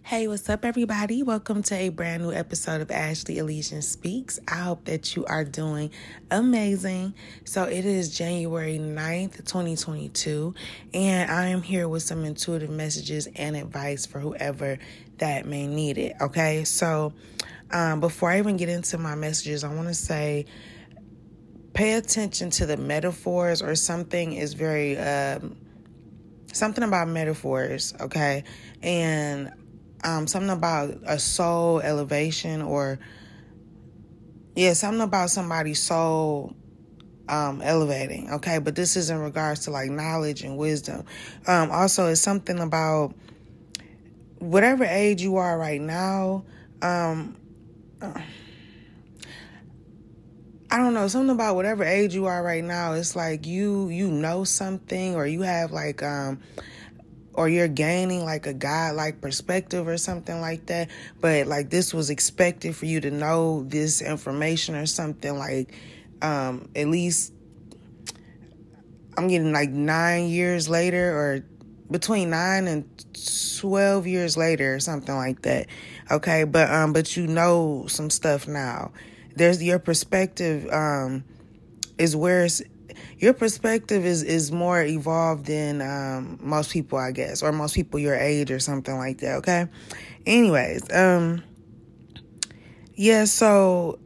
Hey, what's up, everybody? Welcome to a brand new episode of Ashley Elysian Speaks. I hope that you are doing amazing. So, it is January 9th, 2022, and I am here with some intuitive messages and advice for whoever that may need it. Okay, so um, before I even get into my messages, I want to say pay attention to the metaphors or something is very. Um, something about metaphors, okay? And um, something about a soul elevation or yeah, something about somebody's soul um, elevating. Okay, but this is in regards to like knowledge and wisdom. Um, also, it's something about whatever age you are right now. Um, I don't know something about whatever age you are right now. It's like you you know something or you have like um or you're gaining like a godlike perspective or something like that. But like this was expected for you to know this information or something like um at least I'm getting like nine years later or between nine and 12 years later or something like that. Okay. But, um, but you know some stuff now. There's your perspective, um, is where it's your perspective is is more evolved than um, most people, I guess, or most people your age or something like that. Okay. Anyways, um, yeah. So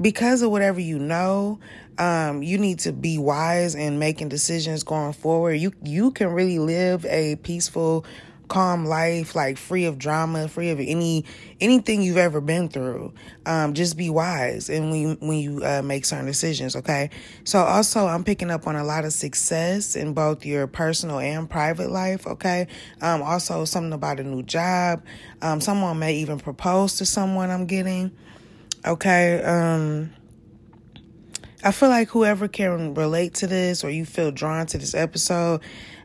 because of whatever you know, um, you need to be wise in making decisions going forward. You you can really live a peaceful calm life, like free of drama, free of any anything you've ever been through. Um, just be wise and when you when you uh, make certain decisions. Okay. So also, I'm picking up on a lot of success in both your personal and private life. Okay. Um, also, something about a new job. Um, someone may even propose to someone. I'm getting. Okay. Um. I feel like whoever can relate to this or you feel drawn to this episode,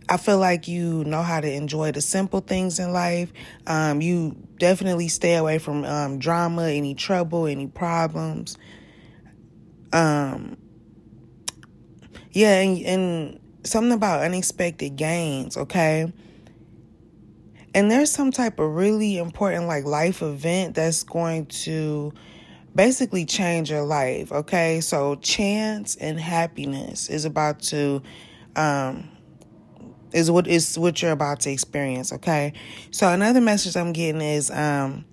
I feel like you know how to enjoy the simple things in life. Um, you definitely stay away from um, drama, any trouble, any problems. Um, yeah, and, and something about unexpected gains, okay? And there's some type of really important like life event that's going to basically change your life, okay? So chance and happiness is about to um is what is what you're about to experience, okay? So another message I'm getting is um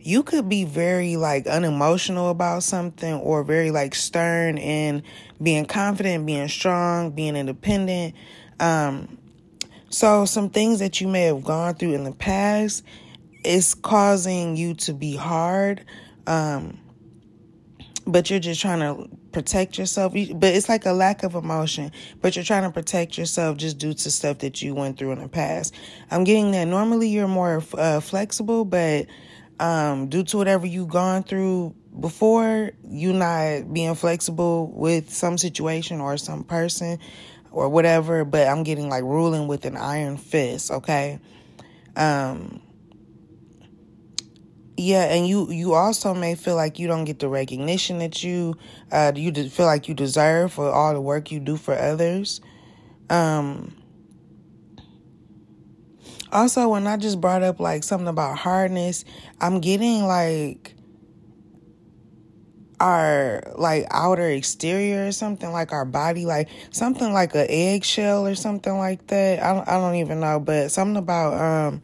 you could be very like unemotional about something or very like stern in being confident, being strong, being independent. Um so some things that you may have gone through in the past is causing you to be hard. Um but you're just trying to protect yourself. But it's like a lack of emotion, but you're trying to protect yourself just due to stuff that you went through in the past. I'm getting that normally you're more uh, flexible, but um, due to whatever you've gone through before, you not being flexible with some situation or some person or whatever. But I'm getting like ruling with an iron fist, okay? Um, yeah and you you also may feel like you don't get the recognition that you uh you feel like you deserve for all the work you do for others. Um also when i just brought up like something about hardness i'm getting like our like outer exterior or something like our body like something like an eggshell or something like that. I don't, I don't even know but something about um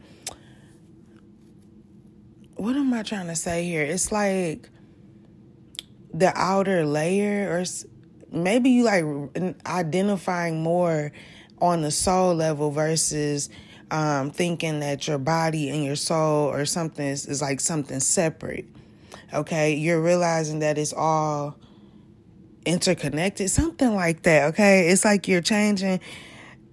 what am I trying to say here? It's like the outer layer, or maybe you like identifying more on the soul level versus um, thinking that your body and your soul or something is, is like something separate. Okay, you're realizing that it's all interconnected, something like that. Okay, it's like you're changing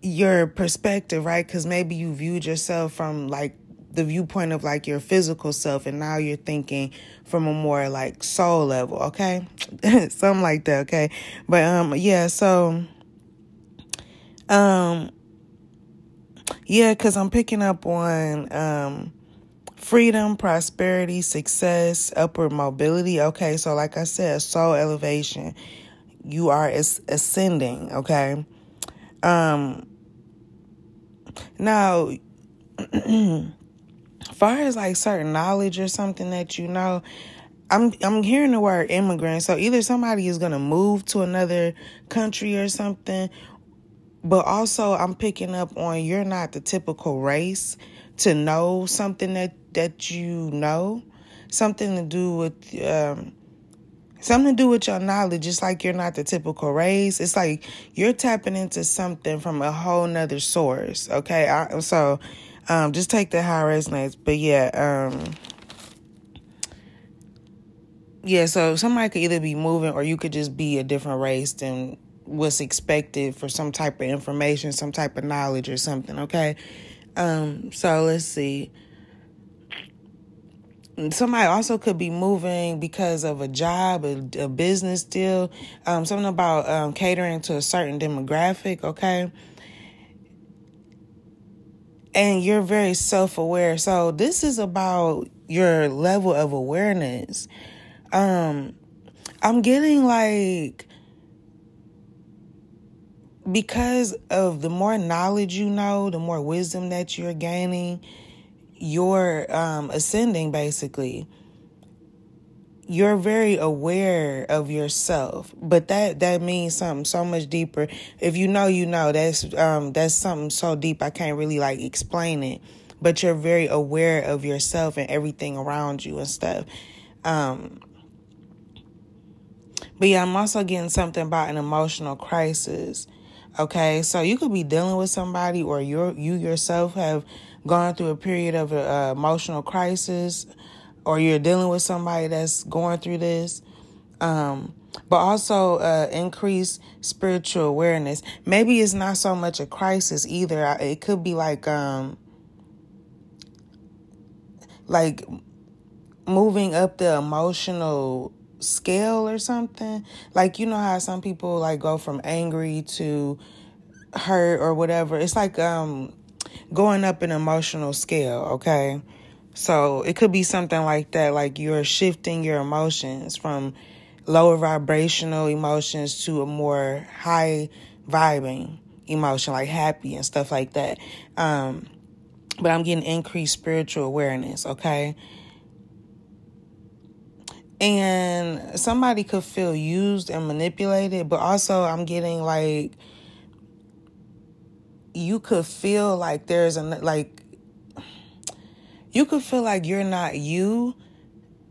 your perspective, right? Because maybe you viewed yourself from like the viewpoint of like your physical self and now you're thinking from a more like soul level okay? Something like that okay? But um yeah so um yeah because i'm picking up on um freedom prosperity success upward mobility okay? So like i said soul elevation. You are ascending okay? Um now far as like certain knowledge or something that you know, I'm I'm hearing the word immigrant. So either somebody is gonna move to another country or something, but also I'm picking up on you're not the typical race to know something that that you know, something to do with um, something to do with your knowledge. It's like you're not the typical race. It's like you're tapping into something from a whole nother source. Okay, I, so um, just take the how it resonates. But yeah, um, yeah. So somebody could either be moving, or you could just be a different race than what's expected for some type of information, some type of knowledge, or something. Okay. Um, so let's see. Somebody also could be moving because of a job, a, a business deal, um, something about um, catering to a certain demographic. Okay and you're very self aware. So this is about your level of awareness. Um, I'm getting like because of the more knowledge you know, the more wisdom that you're gaining, you're um, ascending basically you're very aware of yourself but that that means something so much deeper. If you know you know. That's um that's something so deep i can't really like explain it. But you're very aware of yourself and everything around you and stuff. Um but yeah i'm also getting something about an emotional crisis okay? So you could be dealing with somebody or you you yourself have gone through a period of uh, emotional crisis or you're dealing with somebody that's going through this. Um, but also uh, increase spiritual awareness. Maybe it's not so much a crisis either. It could be like um, like moving up the emotional scale or something. Like you know how some people like go from angry to hurt or whatever. It's like um going up an emotional scale, okay? So it could be something like that, like you're shifting your emotions from lower vibrational emotions to a more high vibing emotion, like happy and stuff like that. Um, but I'm getting increased spiritual awareness, okay? And somebody could feel used and manipulated, but also I'm getting like you could feel like there's a like you could feel like you're not you,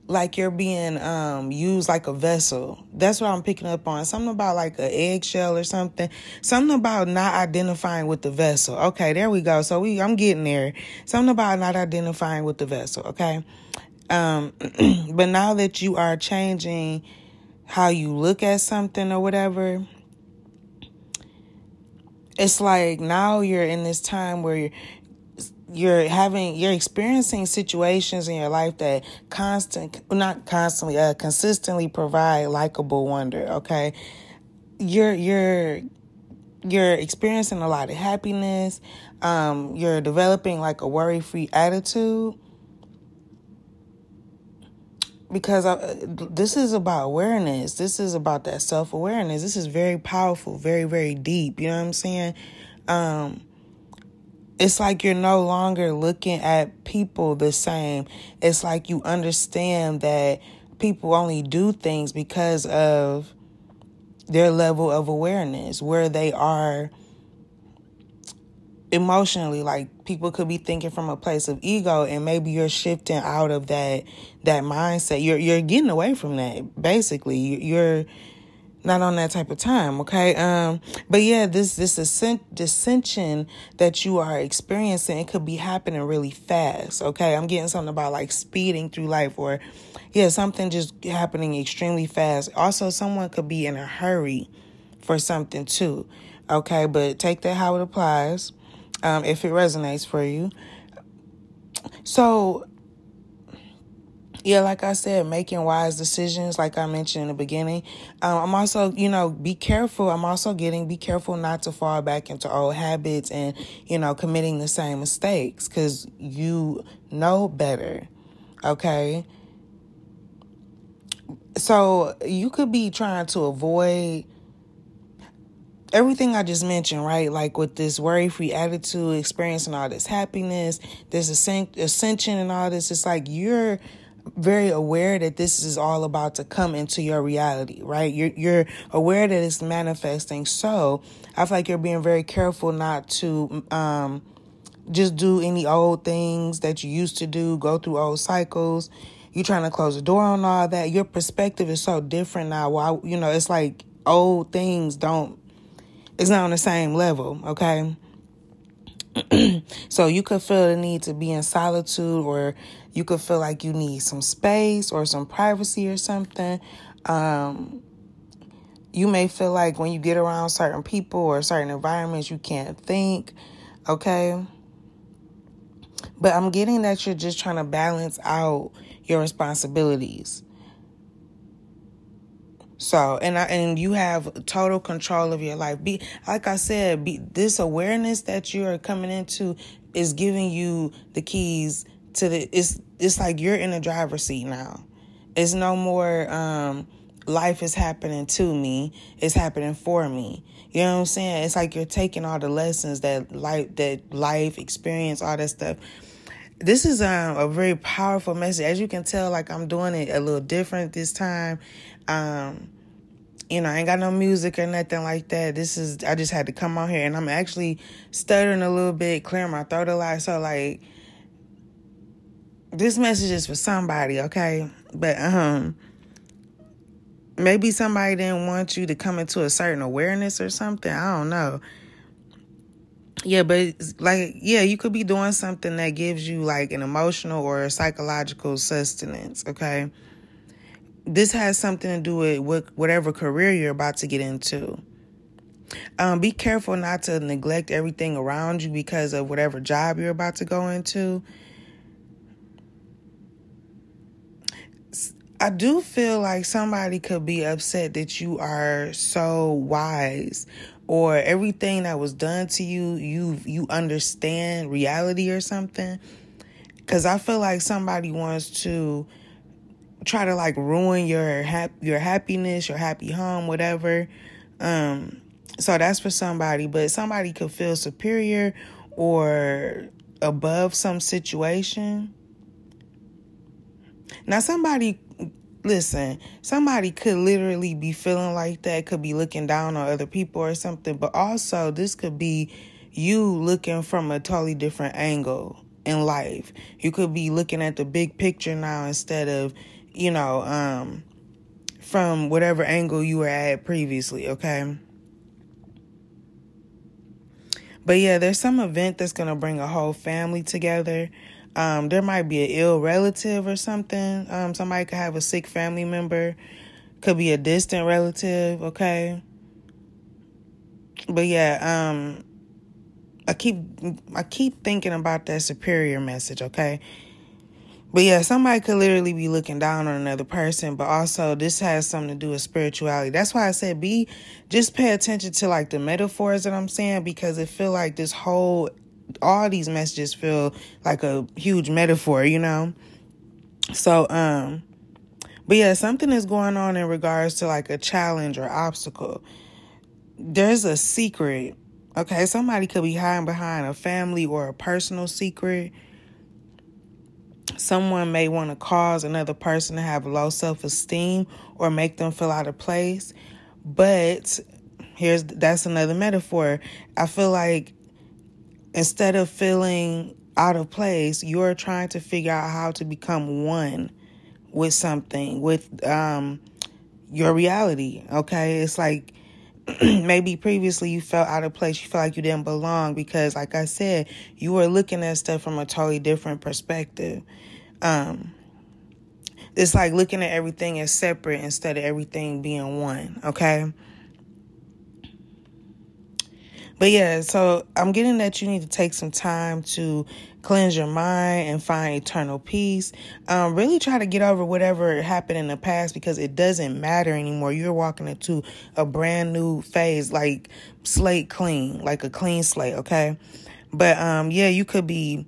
like you're being um, used like a vessel. That's what I'm picking up on. Something about like an eggshell or something. Something about not identifying with the vessel. Okay, there we go. So we I'm getting there. Something about not identifying with the vessel, okay? Um, but now that you are changing how you look at something or whatever, it's like now you're in this time where you're, having you're experiencing situations in your life that constant not constantly uh consistently provide likable wonder okay? You're you're you're experiencing a lot of happiness um you're developing like a worry-free attitude. Because I, uh, this is about awareness. This is about that self-awareness. This is very powerful very very deep. You know what i'm saying? Um it's like you're no longer looking at people the same. It's like you understand that people only do things because of their level of awareness, where they are emotionally. Like people could be thinking from a place of ego and maybe you're shifting out of that that mindset. You're you're getting away from that basically. You're not on that type of time okay? Um but yeah this this ascent dissension that you are experiencing it could be happening really fast okay? I'm getting something about like speeding through life or yeah something just happening extremely fast. Also someone could be in a hurry for something too okay? But take that how it applies um if it resonates for you. So yeah, like I said, making wise decisions, like I mentioned in the beginning. Um, I'm also, you know, be careful. I'm also getting be careful not to fall back into old habits and, you know, committing the same mistakes because you know better. Okay. So you could be trying to avoid everything I just mentioned, right? Like with this worry free attitude, experiencing all this happiness, this ascension and all this, it's like you're very aware that this is all about to come into your reality, right? You're you're aware that it's manifesting. So I feel like you're being very careful not to um just do any old things that you used to do, go through old cycles. You're trying to close the door on all that. Your perspective is so different now. Why you know, it's like old things don't it's not on the same level, okay? so you could feel the need to be in solitude or you could feel like you need some space or some privacy or something. Um, you may feel like when you get around certain people or certain environments, you can't think, okay? But I'm getting that you're just trying to balance out your responsibilities. So, and I, and you have total control of your life. Be like I said, be this awareness that you are coming into is giving you the keys to the it's it's like you're in the driver's seat now. It's no more um life is happening to me, it's happening for me. You know what I'm saying? It's like you're taking all the lessons that life that life experience, all that stuff. This is um, a very powerful message. As you can tell, like I'm doing it a little different this time. Um, you know, I ain't got no music or nothing like that. This is I just had to come on here and I'm actually stuttering a little bit, clearing my throat a lot. So like this message is for somebody, okay? But um maybe somebody didn't want you to come into a certain awareness or something. I don't know. Yeah, but like yeah, you could be doing something that gives you like an emotional or psychological sustenance, okay? This has something to do with whatever career you're about to get into. Um, be careful not to neglect everything around you because of whatever job you're about to go into. I do feel like somebody could be upset that you are so wise or everything that was done to you, you you understand reality or something. Cuz I feel like somebody wants to try to like ruin your hap- your happiness, your happy home, whatever. Um, so that's for somebody, but somebody could feel superior or above some situation. Now, somebody, listen, somebody could literally be feeling like that, could be looking down on other people or something, but also this could be you looking from a totally different angle in life. You could be looking at the big picture now instead of you know, um, from whatever angle you were at previously, okay? But yeah, there's some event that's going to bring a whole family together. Um, there might be an ill relative or something. Um, somebody could have a sick family member, could be a distant relative, okay? But yeah, um, I keep I keep thinking about that superior message, okay? But yeah, somebody could literally be looking down on another person, but also this has something to do with spirituality. That's why I said be just pay attention to like the metaphors that I'm saying because it feel like this whole all these messages feel like a huge metaphor, you know? So um but yeah, something is going on in regards to like a challenge or obstacle. There's a secret. Okay, somebody could be hiding behind a family or a personal secret Someone may want to cause another person to have low self esteem or make them feel out of place. But here's that's another metaphor. I feel like instead of feeling out of place, you're trying to figure out how to become one with something, with um, your reality. Okay. It's like maybe previously you felt out of place, you felt like you didn't belong because, like I said, you were looking at stuff from a totally different perspective. Um, it's like looking at everything as separate instead of everything being one, okay? But yeah, so I'm getting that you need to take some time to cleanse your mind and find eternal peace. Um, really try to get over whatever happened in the past because it doesn't matter anymore. You're walking into a brand new phase, like slate clean, like a clean slate, okay? But um, yeah, you could be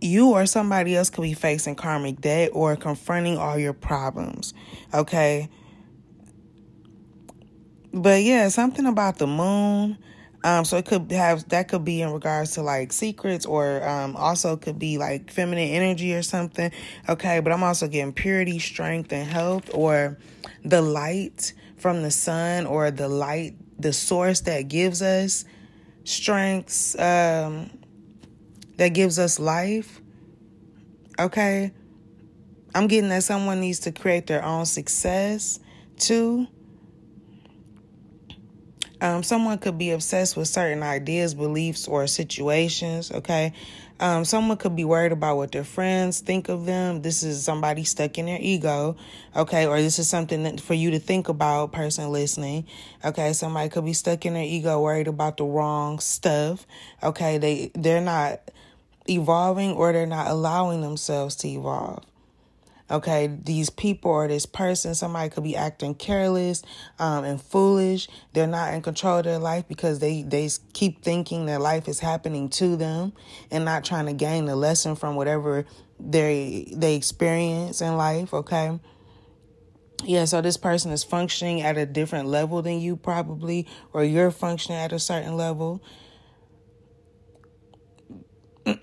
you or somebody else could be facing karmic debt or confronting all your problems. Okay. but yeah, something about the moon. Um, so it could have that could be in regards to like secrets, or um, also could be like feminine energy or something. Okay, but I'm also getting purity, strength, and health, or the light from the sun, or the light, the source that gives us strengths, um, that gives us life. Okay, I'm getting that someone needs to create their own success too. Um, someone could be obsessed with certain ideas, beliefs, or situations. Okay. Um, someone could be worried about what their friends think of them. This is somebody stuck in their ego. Okay. Or this is something that for you to think about, person listening. Okay. Somebody could be stuck in their ego, worried about the wrong stuff. Okay. They, they're not evolving or they're not allowing themselves to evolve okay these people or this person somebody could be acting careless um, and foolish they're not in control of their life because they they keep thinking that life is happening to them and not trying to gain the lesson from whatever they they experience in life okay yeah, so this person is functioning at a different level than you, probably, or you're functioning at a certain level.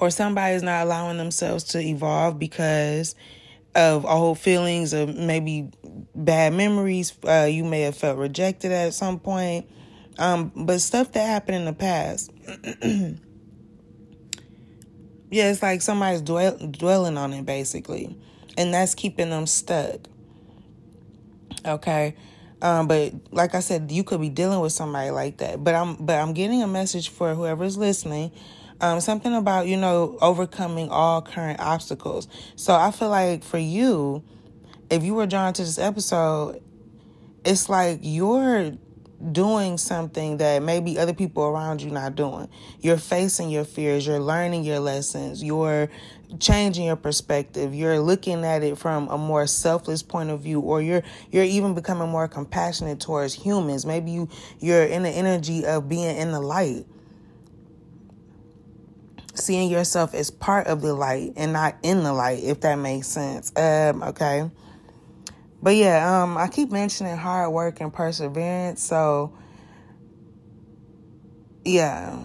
or somebody's not allowing themselves to evolve because of old feelings of maybe bad memories. Uh, you may have felt rejected at some point, um, but stuff that happened in the past. yeah, it's like somebody's dwell- dwelling on it basically, and that's keeping them stuck. Okay. Um, but like I said, you could be dealing with somebody like that. But I'm but I'm getting a message for whoever's listening um, something about, you know, overcoming all current obstacles. So I feel like for you, if you were drawn to this episode, it's like you're doing something that maybe other people around you not doing. You're facing your fears, you're learning your lessons, you're changing your perspective, you're looking at it from a more selfless point of view or you're you're even becoming more compassionate towards humans. Maybe you you're in the energy of being in the light seeing yourself as part of the light and not in the light, if that makes sense. Um, okay. But yeah, um, I keep mentioning hard work and perseverance, so yeah.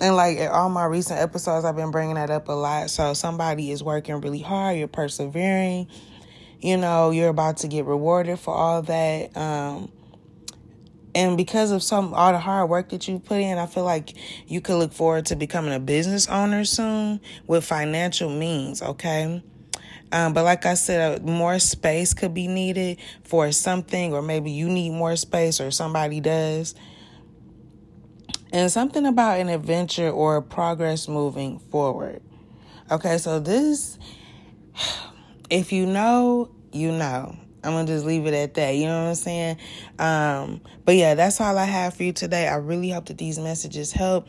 And like in all my recent episodes, I've been bringing that up a lot. So somebody is working really hard, you're persevering, you know, you're about to get rewarded for all that. Um, and because of some all the hard work that you put in, I feel like you could look forward to becoming a business owner soon with financial means, okay? Um, but like I said, uh, more space could be needed for something, or maybe you need more space, or somebody does. And something about an adventure or progress moving forward. Okay, so this, if you know, you know. I'm gonna just leave it at that. You know what I'm saying? Um, but yeah, that's all I have for you today. I really hope that these messages help.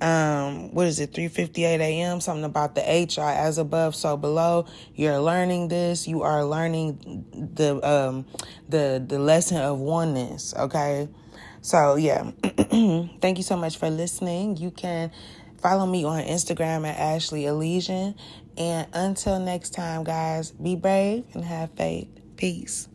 Um, what is it? 3:58 a.m. Something about the H as above, so below. You're learning this. You are learning the um the the lesson of oneness. Okay. So yeah, thank you so much for listening. You can follow me on Instagram at Ashley Elysian. And until next time, guys, be brave and have faith. Peace.